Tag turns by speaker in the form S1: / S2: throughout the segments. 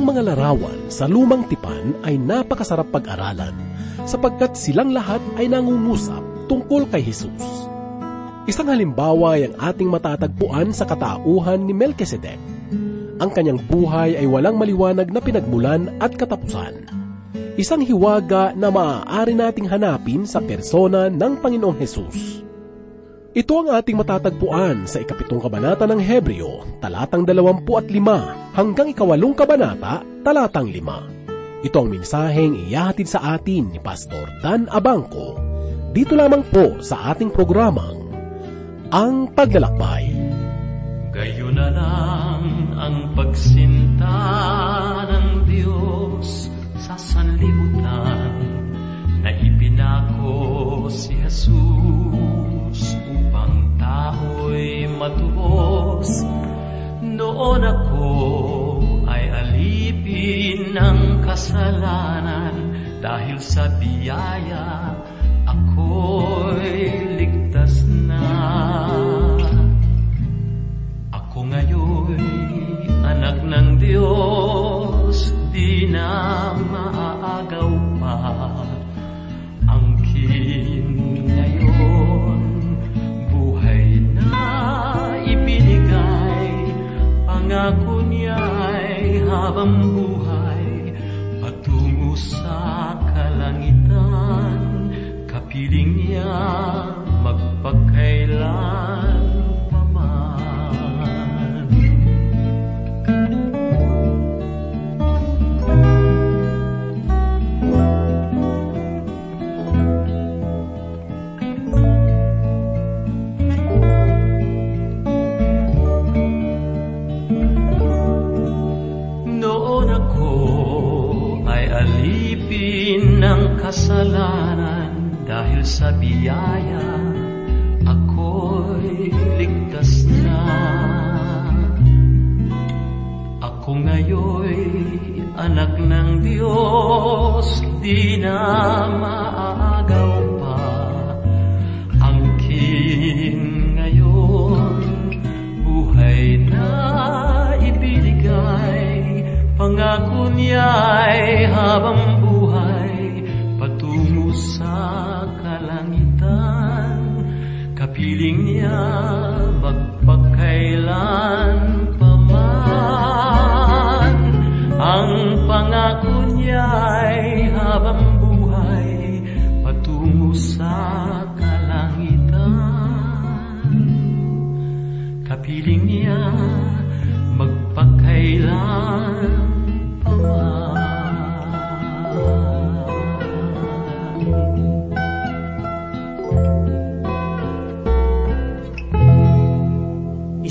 S1: Ang mga larawan sa lumang tipan ay napakasarap pag-aralan sapagkat silang lahat ay nangungusap tungkol kay Jesus. Isang halimbawa ay ang ating matatagpuan sa katauhan ni Melchizedek. Ang kanyang buhay ay walang maliwanag na pinagmulan at katapusan. Isang hiwaga na maaari nating hanapin sa persona ng Panginoong Hesus. Ito ang ating matatagpuan sa ikapitong kabanata ng Hebreo, talatang 25 hanggang ikawalong kabanata, talatang 5. Ito ang mensaheng iyahatid sa atin ni Pastor Dan Abangco. Dito lamang po sa ating programang Ang Paglalakbay.
S2: Gayon na lang ang pagsinta ng Diyos sa sanlibutan na ipinako si Jesus Noon ako ay alipin ng kasalanan. Dahil sa biyaya ako'y ligtas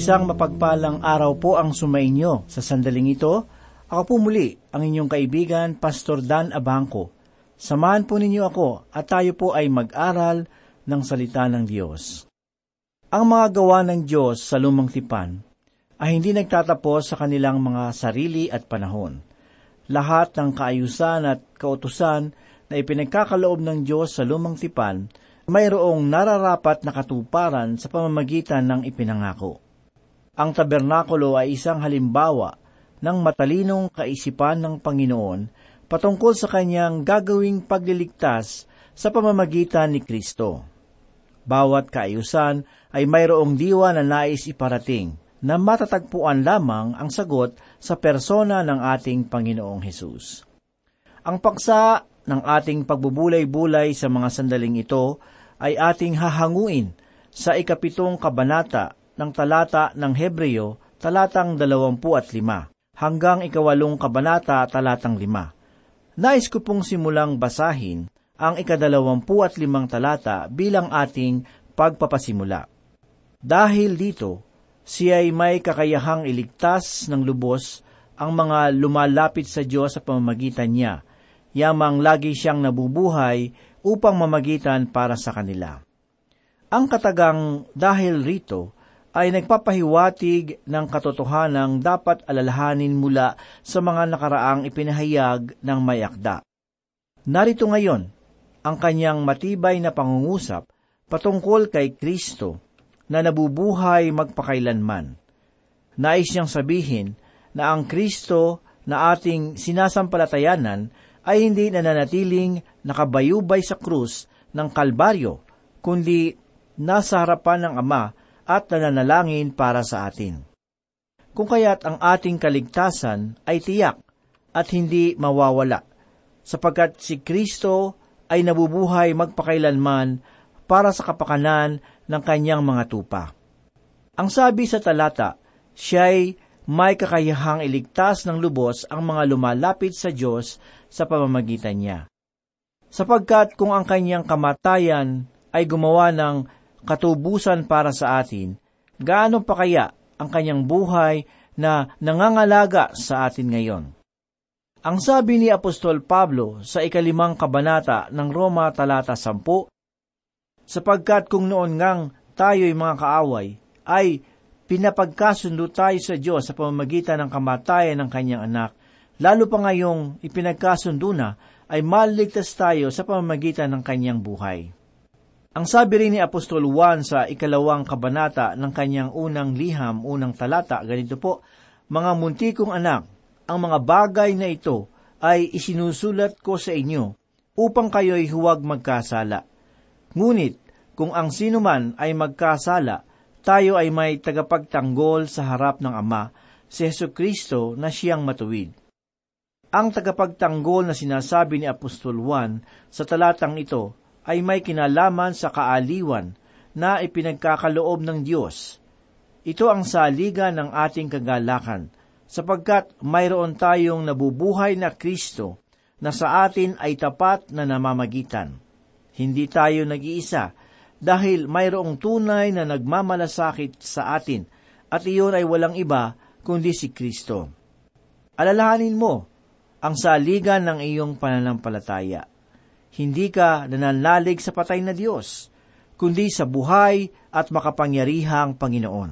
S3: Isang mapagpalang araw po ang sumainyo. Sa sandaling ito, ako po muli ang inyong kaibigan, Pastor Dan Abangco. Samahan po ninyo ako at tayo po ay mag-aral ng salita ng Diyos. Ang mga gawa ng Diyos sa lumang tipan ay hindi nagtatapos sa kanilang mga sarili at panahon. Lahat ng kaayusan at kautusan na ipinagkakaloob ng Diyos sa lumang tipan, mayroong nararapat na katuparan sa pamamagitan ng ipinangako. Ang tabernakulo ay isang halimbawa ng matalinong kaisipan ng Panginoon patungkol sa kanyang gagawing pagliligtas sa pamamagitan ni Kristo. Bawat kaayusan ay mayroong diwa na nais iparating na matatagpuan lamang ang sagot sa persona ng ating Panginoong Hesus. Ang paksa ng ating pagbubulay-bulay sa mga sandaling ito ay ating hahanguin sa ikapitong kabanata ng talata ng Hebreo, talatang dalawampu at lima, hanggang ikawalong kabanata, talatang lima. Nais ko pong simulang basahin ang ikadalawampu at limang talata bilang ating pagpapasimula. Dahil dito, siya ay may kakayahang iligtas ng lubos ang mga lumalapit sa Diyos sa pamamagitan niya, yamang lagi siyang nabubuhay upang mamagitan para sa kanila. Ang katagang dahil rito ay nagpapahiwatig ng katotohanang dapat alalahanin mula sa mga nakaraang ipinahayag ng may akda. Narito ngayon ang kanyang matibay na pangungusap patungkol kay Kristo na nabubuhay magpakailanman. Nais niyang sabihin na ang Kristo na ating sinasampalatayanan ay hindi nananatiling nakabayubay sa krus ng Kalbaryo, kundi nasa harapan ng Ama at nananalangin para sa atin. Kung kaya't ang ating kaligtasan ay tiyak at hindi mawawala, sapagkat si Kristo ay nabubuhay magpakailanman para sa kapakanan ng kanyang mga tupa. Ang sabi sa talata, siya'y may kakayahang iligtas ng lubos ang mga lumalapit sa Diyos sa pamamagitan niya. Sapagkat kung ang kanyang kamatayan ay gumawa ng katubusan para sa atin, gaano pa kaya ang kanyang buhay na nangangalaga sa atin ngayon? Ang sabi ni Apostol Pablo sa ikalimang kabanata ng Roma talata 10, sapagkat kung noon ngang tayo'y mga kaaway, ay pinapagkasundo tayo sa Diyos sa pamamagitan ng kamatayan ng kanyang anak, lalo pa ngayong ipinagkasundo na, ay maligtas tayo sa pamamagitan ng kanyang buhay. Ang sabi rin ni Apostol Juan sa ikalawang kabanata ng kanyang unang liham, unang talata, ganito po, Mga munti kong anak, ang mga bagay na ito ay isinusulat ko sa inyo upang kayo'y huwag magkasala. Ngunit, kung ang sinuman ay magkasala, tayo ay may tagapagtanggol sa harap ng Ama, si Yesu Kristo na siyang matuwid. Ang tagapagtanggol na sinasabi ni Apostol Juan sa talatang ito ay may kinalaman sa kaaliwan na ipinagkakaloob ng Diyos. Ito ang saliga ng ating kagalakan, sapagkat mayroon tayong nabubuhay na Kristo na sa atin ay tapat na namamagitan. Hindi tayo nag-iisa dahil mayroong tunay na nagmamalasakit sa atin at iyon ay walang iba kundi si Kristo. Alalahanin mo ang saligan ng iyong pananampalataya. Hindi ka nananalig sa patay na Diyos, kundi sa buhay at makapangyarihang Panginoon.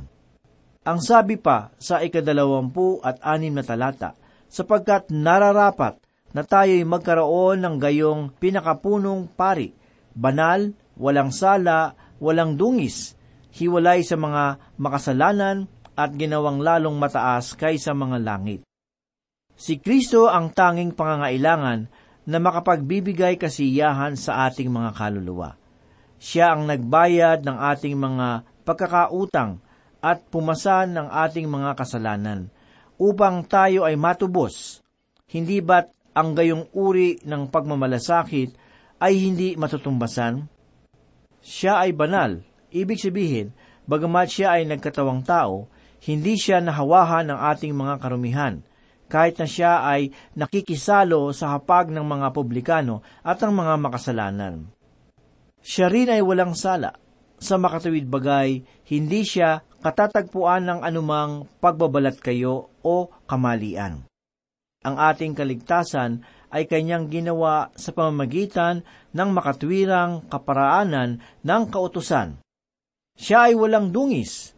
S3: Ang sabi pa sa ikadalawampu at anim na talata, sapagkat nararapat na tayo'y magkaroon ng gayong pinakapunong pari, banal, walang sala, walang dungis, hiwalay sa mga makasalanan at ginawang lalong mataas kaysa mga langit. Si Kristo ang tanging pangangailangan na makapagbibigay kasiyahan sa ating mga kaluluwa. Siya ang nagbayad ng ating mga pagkakautang at pumasan ng ating mga kasalanan upang tayo ay matubos. Hindi ba't ang gayong uri ng pagmamalasakit ay hindi matutumbasan? Siya ay banal, ibig sabihin, bagamat siya ay nagkatawang tao, hindi siya nahawahan ng ating mga karumihan, kahit na siya ay nakikisalo sa hapag ng mga publikano at ang mga makasalanan. Siya rin ay walang sala. Sa makatuwid bagay, hindi siya katatagpuan ng anumang pagbabalat kayo o kamalian. Ang ating kaligtasan ay kanyang ginawa sa pamamagitan ng makatwirang kaparaanan ng kautusan. Siya ay walang dungis,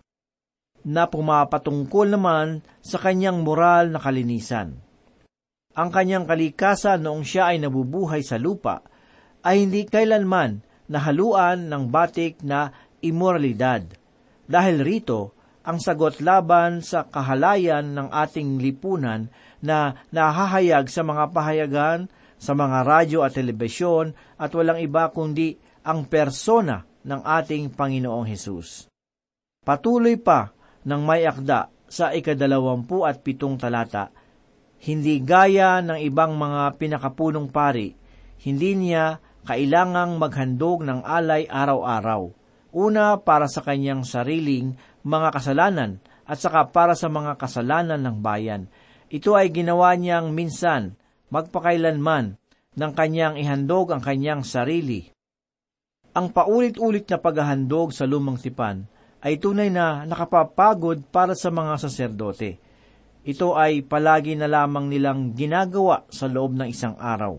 S3: na pumapatungkol naman sa kanyang moral na kalinisan. Ang kanyang kalikasan noong siya ay nabubuhay sa lupa ay hindi kailanman nahaluan ng batik na imoralidad. Dahil rito, ang sagot laban sa kahalayan ng ating lipunan na nahahayag sa mga pahayagan, sa mga radyo at telebisyon at walang iba kundi ang persona ng ating Panginoong Hesus. Patuloy pa ng may akda sa ikadalawampu at pitong talata, hindi gaya ng ibang mga pinakapunong pari, hindi niya kailangang maghandog ng alay araw-araw. Una para sa kanyang sariling mga kasalanan at saka para sa mga kasalanan ng bayan. Ito ay ginawa niyang minsan, magpakailanman, ng kanyang ihandog ang kanyang sarili. Ang paulit-ulit na paghahandog sa lumang tipan ay tunay na nakapapagod para sa mga saserdote. Ito ay palagi na lamang nilang ginagawa sa loob ng isang araw.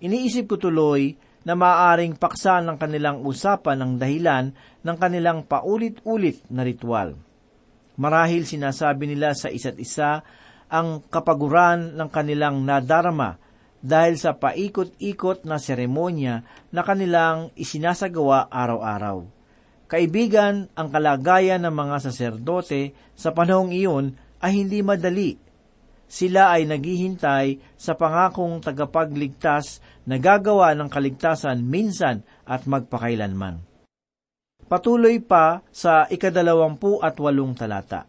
S3: Iniisip ko tuloy na maaring paksa ng kanilang usapan ng dahilan ng kanilang paulit-ulit na ritual. Marahil sinasabi nila sa isa't isa ang kapaguran ng kanilang nadarama dahil sa paikot-ikot na seremonya na kanilang isinasagawa araw-araw. Kaibigan, ang kalagayan ng mga saserdote sa panahong iyon ay hindi madali. sila ay naghihintay sa pangakong tagapagligtas na gagawa ng kaligtasan minsan at magpakailanman. Patuloy pa sa ikadalawampu at walong talata.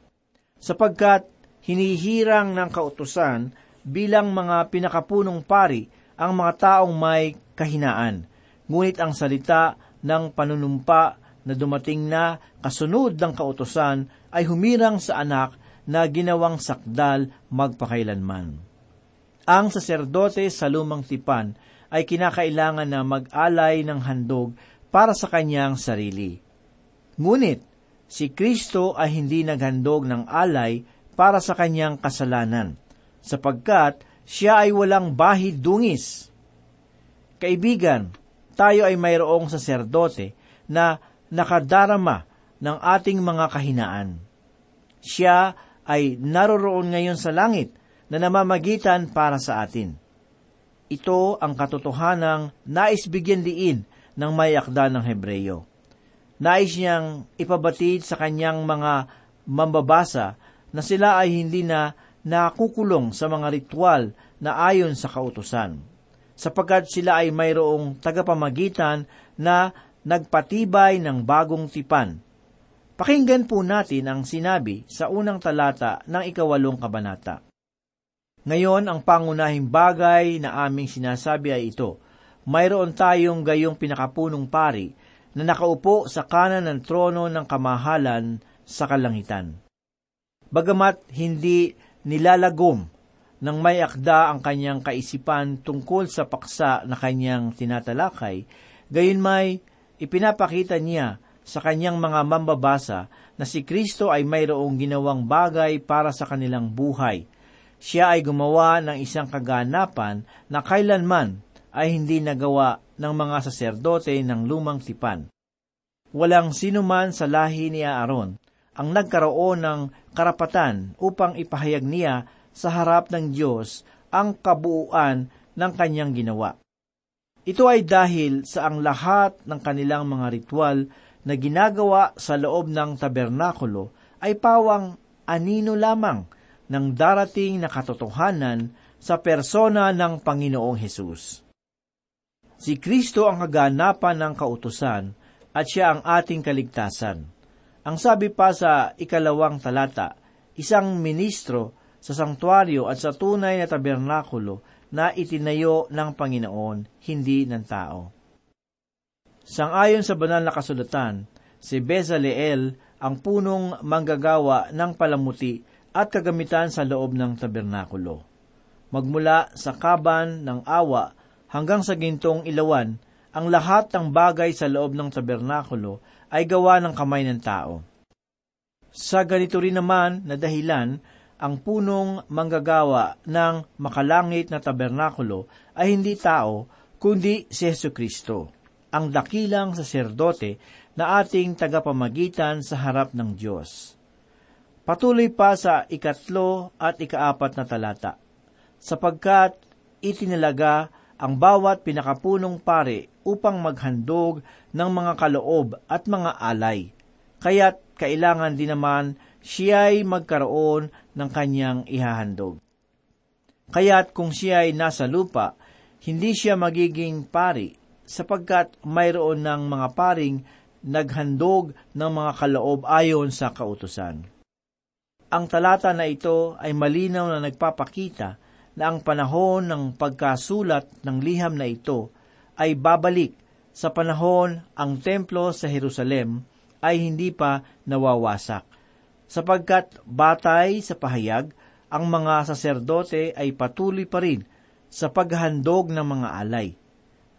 S3: Sapagkat hinihirang ng kautusan bilang mga pinakapunong pari ang mga taong may kahinaan, ngunit ang salita ng panunumpa na dumating na kasunod ng kautosan ay humirang sa anak na ginawang sakdal magpakailanman. Ang saserdote sa lumang tipan ay kinakailangan na mag-alay ng handog para sa kanyang sarili. Ngunit, si Kristo ay hindi naghandog ng alay para sa kanyang kasalanan, sapagkat siya ay walang bahid dungis. Kaibigan, tayo ay mayroong saserdote na nakadarama ng ating mga kahinaan. Siya ay naroroon ngayon sa langit na namamagitan para sa atin. Ito ang katotohanang nais bigyan diin ng may akda ng Hebreyo. Nais niyang ipabatid sa kanyang mga mambabasa na sila ay hindi na nakukulong sa mga ritual na ayon sa kautusan, sapagkat sila ay mayroong tagapamagitan na nagpatibay ng bagong tipan Pakinggan po natin ang sinabi sa unang talata ng ikawalong kabanata. Ngayon, ang pangunahing bagay na aming sinasabi ay ito. Mayroon tayong gayong pinakapunong pari na nakaupo sa kanan ng trono ng kamahalan sa kalangitan. Bagamat hindi nilalagom ng may akda ang kanyang kaisipan tungkol sa paksa na kanyang tinatalakay, gayon may ipinapakita niya sa kanyang mga mambabasa na si Kristo ay mayroong ginawang bagay para sa kanilang buhay. Siya ay gumawa ng isang kaganapan na kailanman ay hindi nagawa ng mga saserdote ng lumang tipan. Walang sinuman sa lahi ni Aaron ang nagkaroon ng karapatan upang ipahayag niya sa harap ng Diyos ang kabuuan ng kanyang ginawa. Ito ay dahil sa ang lahat ng kanilang mga ritual na ginagawa sa loob ng tabernakulo ay pawang anino lamang ng darating na katotohanan sa persona ng Panginoong Hesus. Si Kristo ang kaganapan ng kautusan at siya ang ating kaligtasan. Ang sabi pa sa ikalawang talata, isang ministro sa sangtuaryo at sa tunay na tabernakulo na itinayo ng Panginoon, hindi ng tao. Sangayon sa banal na kasulatan, si Bezaleel ang punong manggagawa ng palamuti at kagamitan sa loob ng tabernakulo. Magmula sa kaban ng awa hanggang sa gintong ilawan, ang lahat ng bagay sa loob ng tabernakulo ay gawa ng kamay ng tao. Sa ganito rin naman na dahilan, ang punong manggagawa ng makalangit na tabernakulo ay hindi tao, kundi si Yesu Kristo ang dakilang saserdote na ating tagapamagitan sa harap ng Diyos. Patuloy pa sa ikatlo at ikaapat na talata, sapagkat itinalaga ang bawat pinakapunong pare upang maghandog ng mga kaloob at mga alay, kaya't kailangan din naman siya'y magkaroon ng kanyang ihahandog. Kaya't kung siya ay nasa lupa, hindi siya magiging pari, sapagkat mayroon ng mga paring naghandog ng mga kaloob ayon sa kautusan. Ang talata na ito ay malinaw na nagpapakita na ang panahon ng pagkasulat ng liham na ito ay babalik sa panahon ang templo sa Jerusalem ay hindi pa nawawasak. Sapagkat batay sa pahayag, ang mga saserdote ay patuloy pa rin sa paghandog ng mga alay.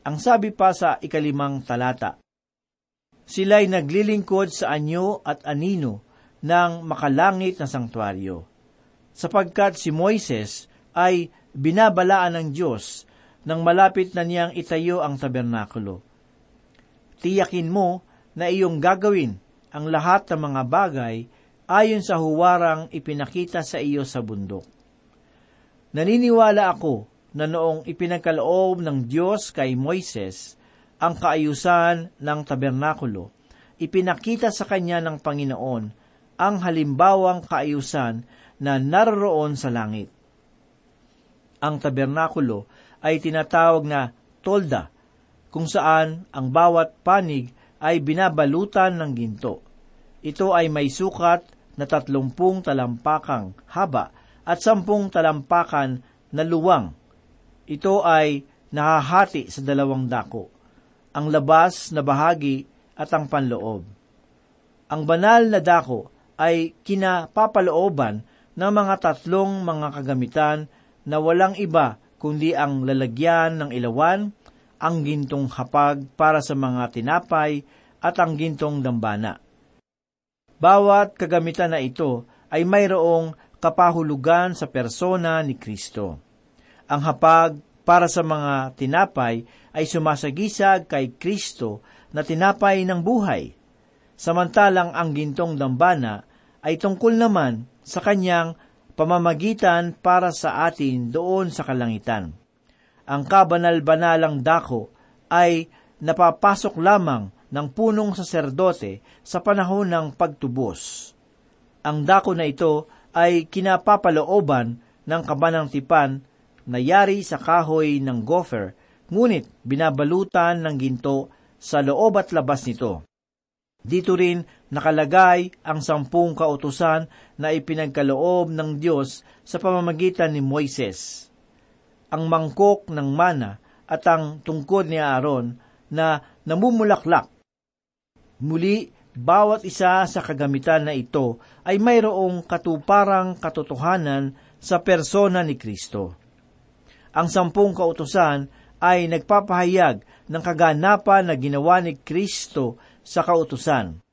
S3: Ang sabi pa sa ikalimang talata, Sila'y naglilingkod sa anyo at anino ng makalangit na sangtuaryo, sapagkat si Moises ay binabalaan ng Diyos nang malapit na niyang itayo ang tabernakulo. Tiyakin mo na iyong gagawin ang lahat ng mga bagay ayon sa huwarang ipinakita sa iyo sa bundok. Naniniwala ako na noong ipinagkaloob ng Diyos kay Moises ang kaayusan ng tabernakulo, ipinakita sa kanya ng Panginoon ang halimbawang kaayusan na naroroon sa langit. Ang tabernakulo ay tinatawag na tolda, kung saan ang bawat panig ay binabalutan ng ginto. Ito ay may sukat na tatlumpung talampakang haba at sampung talampakan na luwang. Ito ay nahahati sa dalawang dako, ang labas na bahagi at ang panloob. Ang banal na dako ay kinapapalooban ng mga tatlong mga kagamitan na walang iba kundi ang lalagyan ng ilawan, ang gintong hapag para sa mga tinapay at ang gintong dambana. Bawat kagamitan na ito ay mayroong kapahulugan sa persona ni Kristo. Ang hapag para sa mga tinapay ay sumasagisag kay Kristo na tinapay ng buhay, samantalang ang gintong dambana ay tungkol naman sa kanyang pamamagitan para sa atin doon sa kalangitan. Ang kabanal-banalang dako ay napapasok lamang ng punong saserdote sa panahon ng pagtubos. Ang dako na ito ay kinapapalooban ng kabanang tipan na yari sa kahoy ng gopher, ngunit binabalutan ng ginto sa loob at labas nito. Dito rin nakalagay ang sampung kautusan na ipinagkaloob ng Diyos sa pamamagitan ni Moises. Ang mangkok ng mana at ang tungkod ni Aaron na namumulaklak. Muli, bawat isa sa kagamitan na ito ay mayroong katuparang katotohanan sa persona ni Kristo. Ang sampung kautusan ay nagpapahayag ng kaganapan na ginawa ni Kristo sa kautusan.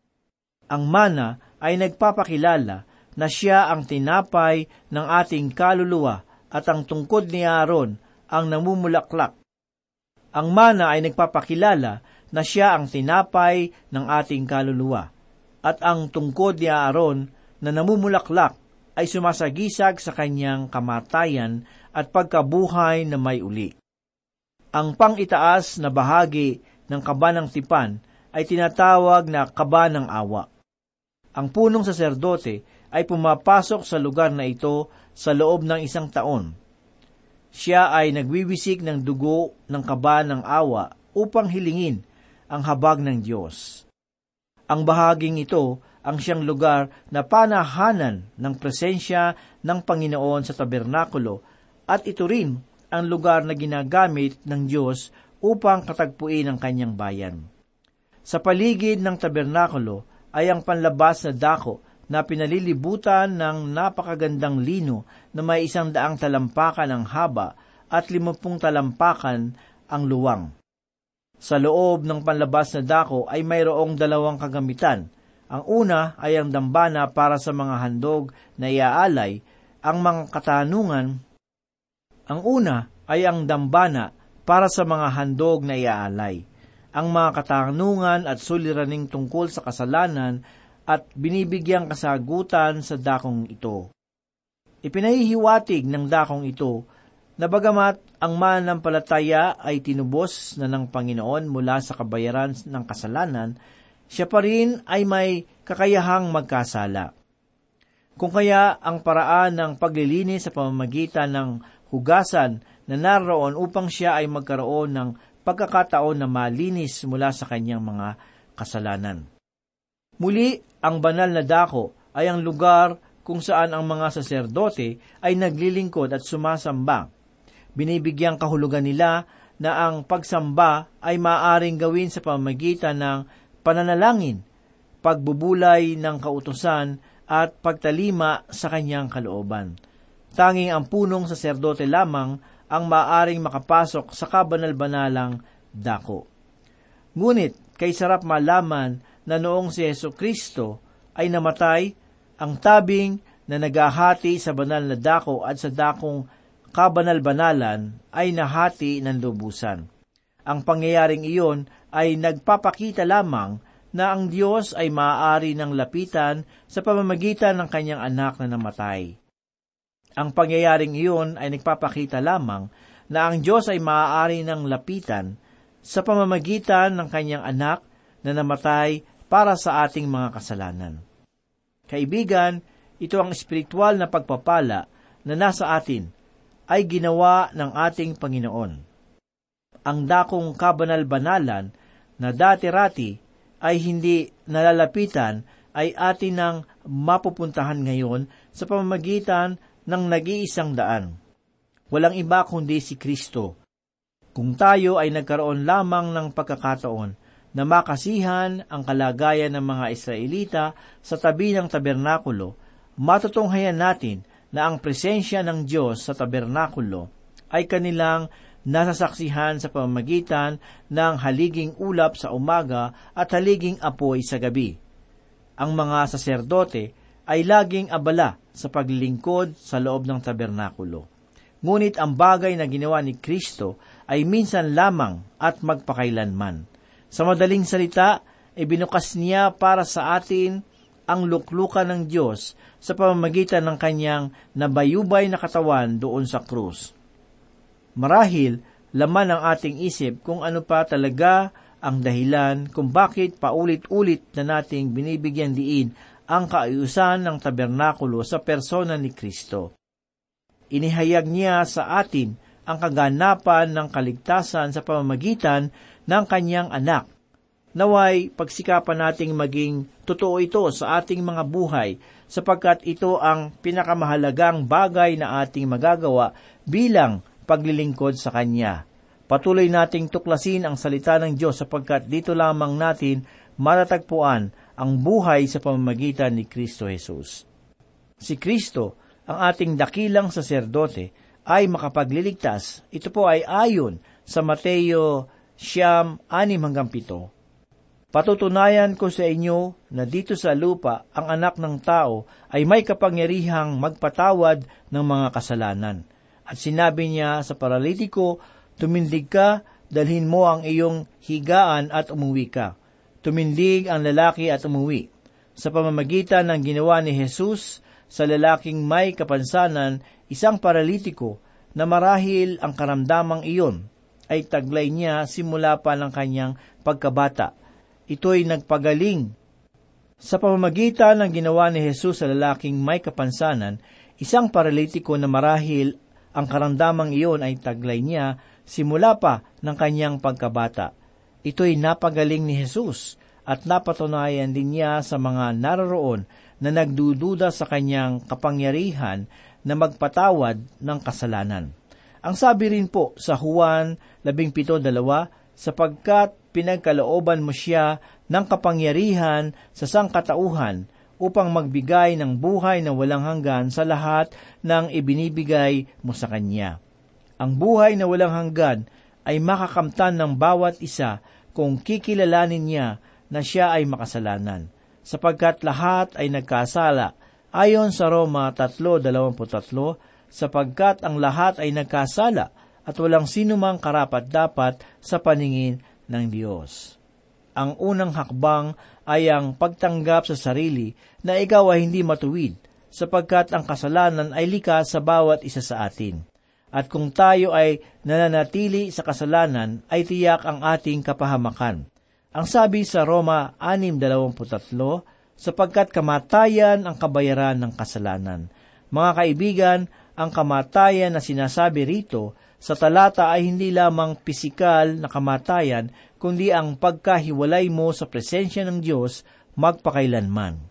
S3: Ang mana ay nagpapakilala na siya ang tinapay ng ating kaluluwa at ang tungkod ni Aaron ang namumulaklak. Ang mana ay nagpapakilala na siya ang tinapay ng ating kaluluwa, at ang tungkod ni Aaron na namumulaklak ay sumasagisag sa kanyang kamatayan at pagkabuhay na may uli. Ang pangitaas na bahagi ng kaba ng tipan ay tinatawag na kaba ng awa. Ang punong saserdote ay pumapasok sa lugar na ito sa loob ng isang taon. Siya ay nagwiwisik ng dugo ng kaba ng awa upang hilingin ang habag ng Diyos. Ang bahaging ito ang siyang lugar na panahanan ng presensya ng Panginoon sa tabernakulo at ito rin ang lugar na ginagamit ng Diyos upang katagpuin ang kanyang bayan. Sa paligid ng tabernakulo ay ang panlabas na dako na pinalilibutan ng napakagandang lino na may isang daang talampakan ang haba at limampung talampakan ang luwang. Sa loob ng panlabas na dako ay mayroong dalawang kagamitan. Ang una ay ang dambana para sa mga handog na iaalay, ang mga katanungan. Ang una ay ang dambana para sa mga handog na iaalay, ang mga katanungan at suliraning tungkol sa kasalanan at binibigyang kasagutan sa dakong ito. Ipinahihiwatig ng dakong ito na bagamat ang mananampalataya ay tinubos na ng Panginoon mula sa kabayaran ng kasalanan, siya pa rin ay may kakayahang magkasala. Kung kaya ang paraan ng paglilinis sa pamamagitan ng hugasan na naroon upang siya ay magkaroon ng pagkakataon na malinis mula sa kanyang mga kasalanan. Muli, ang banal na dako ay ang lugar kung saan ang mga saserdote ay naglilingkod at sumasamba binibigyang kahulugan nila na ang pagsamba ay maaring gawin sa pamagitan ng pananalangin, pagbubulay ng kautusan at pagtalima sa kanyang kalooban. Tanging ang punong saserdote lamang ang maaring makapasok sa kabanal-banalang dako. Ngunit kay sarap malaman na noong si Yeso Kristo ay namatay, ang tabing na nagahati sa banal na dako at sa dakong kabanal-banalan ay nahati ng lubusan. Ang pangyayaring iyon ay nagpapakita lamang na ang Diyos ay maaari ng lapitan sa pamamagitan ng kanyang anak na namatay. Ang pangyayaring iyon ay nagpapakita lamang na ang Diyos ay maaari ng lapitan sa pamamagitan ng kanyang anak na namatay para sa ating mga kasalanan. Kaibigan, ito ang espiritual na pagpapala na nasa atin ay ginawa ng ating Panginoon. Ang dakong kabanal-banalan na dati-rati ay hindi nalalapitan ay atin nang mapupuntahan ngayon sa pamamagitan ng nag-iisang daan. Walang iba kundi si Kristo. Kung tayo ay nagkaroon lamang ng pagkakataon na makasihan ang kalagayan ng mga Israelita sa tabi ng tabernakulo, matutunghayan natin na ang presensya ng Diyos sa tabernakulo ay kanilang nasasaksihan sa pamamagitan ng haliging ulap sa umaga at haliging apoy sa gabi. Ang mga saserdote ay laging abala sa paglilingkod sa loob ng tabernakulo. Ngunit ang bagay na ginawa ni Kristo ay minsan lamang at magpakailanman. Sa madaling salita, ibinukas niya para sa atin ang luklukan ng Diyos sa pamamagitan ng kanyang nabayubay na katawan doon sa krus. Marahil, laman ng ating isip kung ano pa talaga ang dahilan kung bakit paulit-ulit na nating binibigyan diin ang kaayusan ng tabernakulo sa persona ni Kristo. Inihayag niya sa atin ang kaganapan ng kaligtasan sa pamamagitan ng kanyang anak. Naway, pagsikapan nating maging totoo ito sa ating mga buhay sapagkat ito ang pinakamahalagang bagay na ating magagawa bilang paglilingkod sa Kanya. Patuloy nating tuklasin ang salita ng Diyos sapagkat dito lamang natin matatagpuan ang buhay sa pamamagitan ni Kristo Jesus. Si Kristo, ang ating dakilang saserdote, ay makapagliligtas. Ito po ay ayon sa Mateo siyam, anim hanggang pito. Patutunayan ko sa inyo na dito sa lupa ang anak ng tao ay may kapangyarihang magpatawad ng mga kasalanan. At sinabi niya sa paralitiko, tumindig ka, dalhin mo ang iyong higaan at umuwi ka. Tumindig ang lalaki at umuwi. Sa pamamagitan ng ginawa ni Jesus sa lalaking may kapansanan, isang paralitiko na marahil ang karamdamang iyon ay taglay niya simula pa ng kanyang pagkabata. Ito'y nagpagaling. Sa pamamagitan ng ginawa ni Jesus sa lalaking may kapansanan, isang paralitiko na marahil ang karamdamang iyon ay taglay niya simula pa ng kanyang pagkabata. Ito'y napagaling ni Jesus at napatunayan din niya sa mga naroroon na nagdududa sa kanyang kapangyarihan na magpatawad ng kasalanan. Ang sabi rin po sa Juan 17.2, sapagkat pinagkalooban mo siya ng kapangyarihan sa sangkatauhan upang magbigay ng buhay na walang hanggan sa lahat ng ibinibigay mo sa Kanya. Ang buhay na walang hanggan ay makakamtan ng bawat isa kung kikilalanin niya na siya ay makasalanan, sapagkat lahat ay nagkasala, ayon sa Roma 3.23, sapagkat ang lahat ay nagkasala at walang sinumang karapat-dapat sa paningin ng Diyos. Ang unang hakbang ay ang pagtanggap sa sarili na ikaw ay hindi matuwid, sapagkat ang kasalanan ay likas sa bawat isa sa atin. At kung tayo ay nananatili sa kasalanan, ay tiyak ang ating kapahamakan. Ang sabi sa Roma 6.23, sapagkat kamatayan ang kabayaran ng kasalanan. Mga kaibigan, ang kamatayan na sinasabi rito sa talata ay hindi lamang pisikal na kamatayan, kundi ang pagkahiwalay mo sa presensya ng Diyos magpakailanman.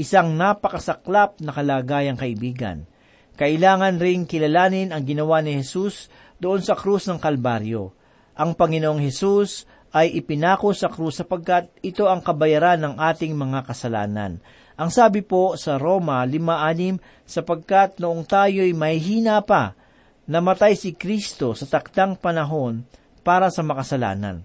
S3: Isang napakasaklap na kalagayang kaibigan. Kailangan ring kilalanin ang ginawa ni Jesus doon sa krus ng Kalbaryo. Ang Panginoong Jesus ay ipinako sa krus sapagkat ito ang kabayaran ng ating mga kasalanan ang sabi po sa Roma 5.6, sapagkat noong tayo'y may hina pa, namatay si Kristo sa taktang panahon para sa makasalanan.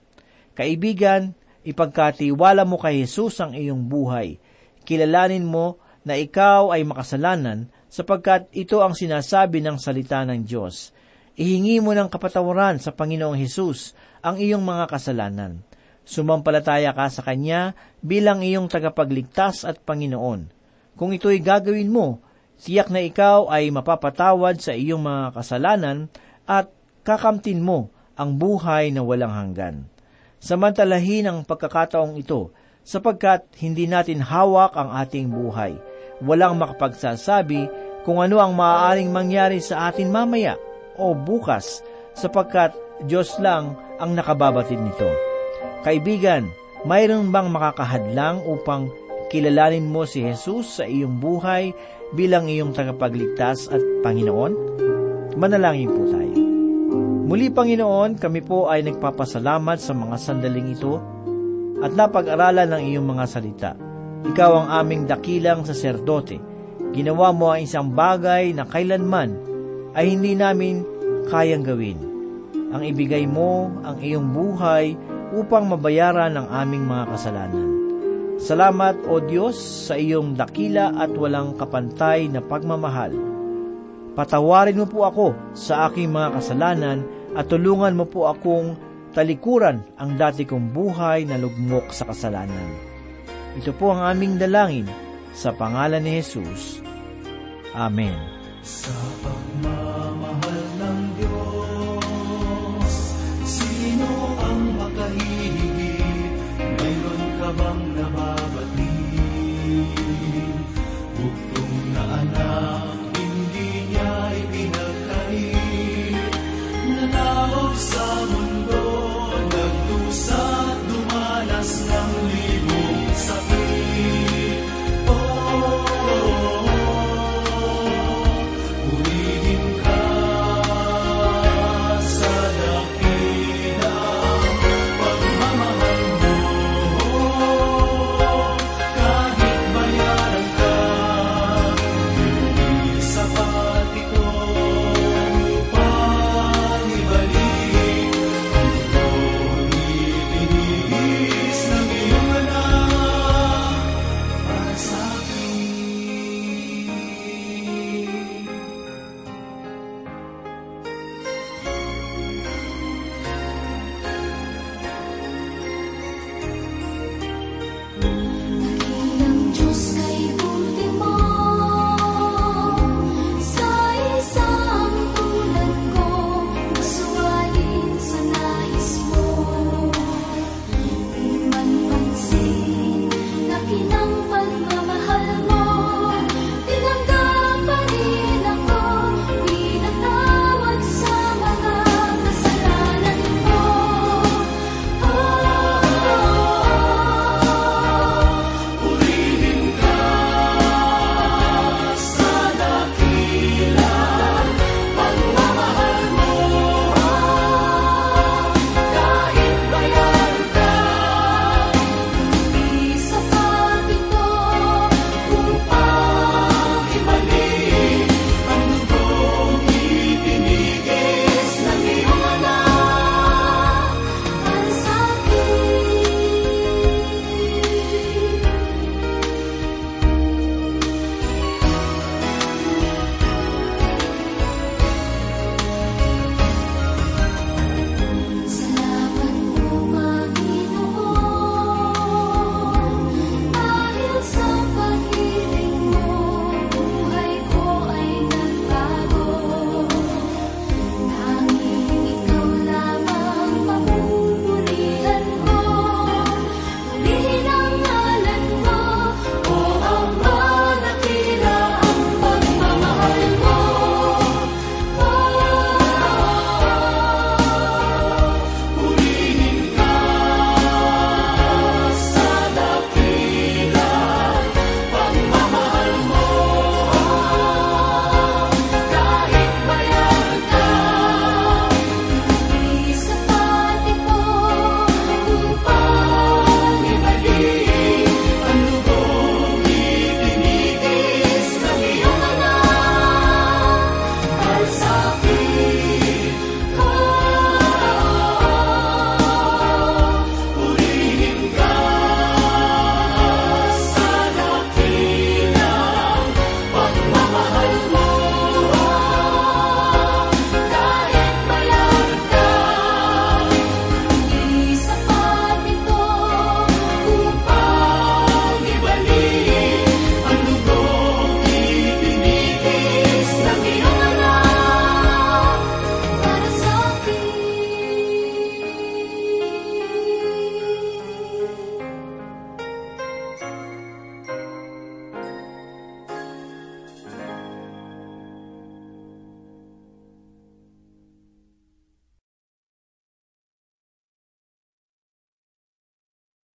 S3: Kaibigan, ipagkatiwala mo kay Jesus ang iyong buhay. Kilalanin mo na ikaw ay makasalanan sapagkat ito ang sinasabi ng salita ng Diyos. Ihingi mo ng kapatawaran sa Panginoong Hesus ang iyong mga kasalanan Sumampalataya ka sa Kanya bilang iyong tagapagligtas at Panginoon. Kung ito'y gagawin mo, tiyak na ikaw ay mapapatawad sa iyong mga kasalanan at kakamtin mo ang buhay na walang hanggan. Samantalahin ang pagkakataong ito sapagkat hindi natin hawak ang ating buhay. Walang makapagsasabi kung ano ang maaaring mangyari sa atin mamaya o bukas sapagkat Diyos lang ang nakababatid nito. Kaibigan, mayroon bang makakahadlang upang kilalanin mo si Jesus sa iyong buhay bilang iyong tagapagligtas at Panginoon? Manalangin po tayo. Muli Panginoon, kami po ay nagpapasalamat sa mga sandaling ito at napag-aralan ng iyong mga salita. Ikaw ang aming dakilang saserdote. Ginawa mo ang isang bagay na kailanman ay hindi namin kayang gawin. Ang ibigay mo ang iyong buhay upang mabayaran ang aming mga kasalanan. Salamat o Diyos sa iyong dakila at walang kapantay na pagmamahal. Patawarin mo po ako sa aking mga kasalanan at tulungan mo po akong talikuran ang dati kong buhay na lugmok sa kasalanan. Ito po ang aming dalangin sa pangalan ni Jesus. Amen.
S4: Sa pagmamahal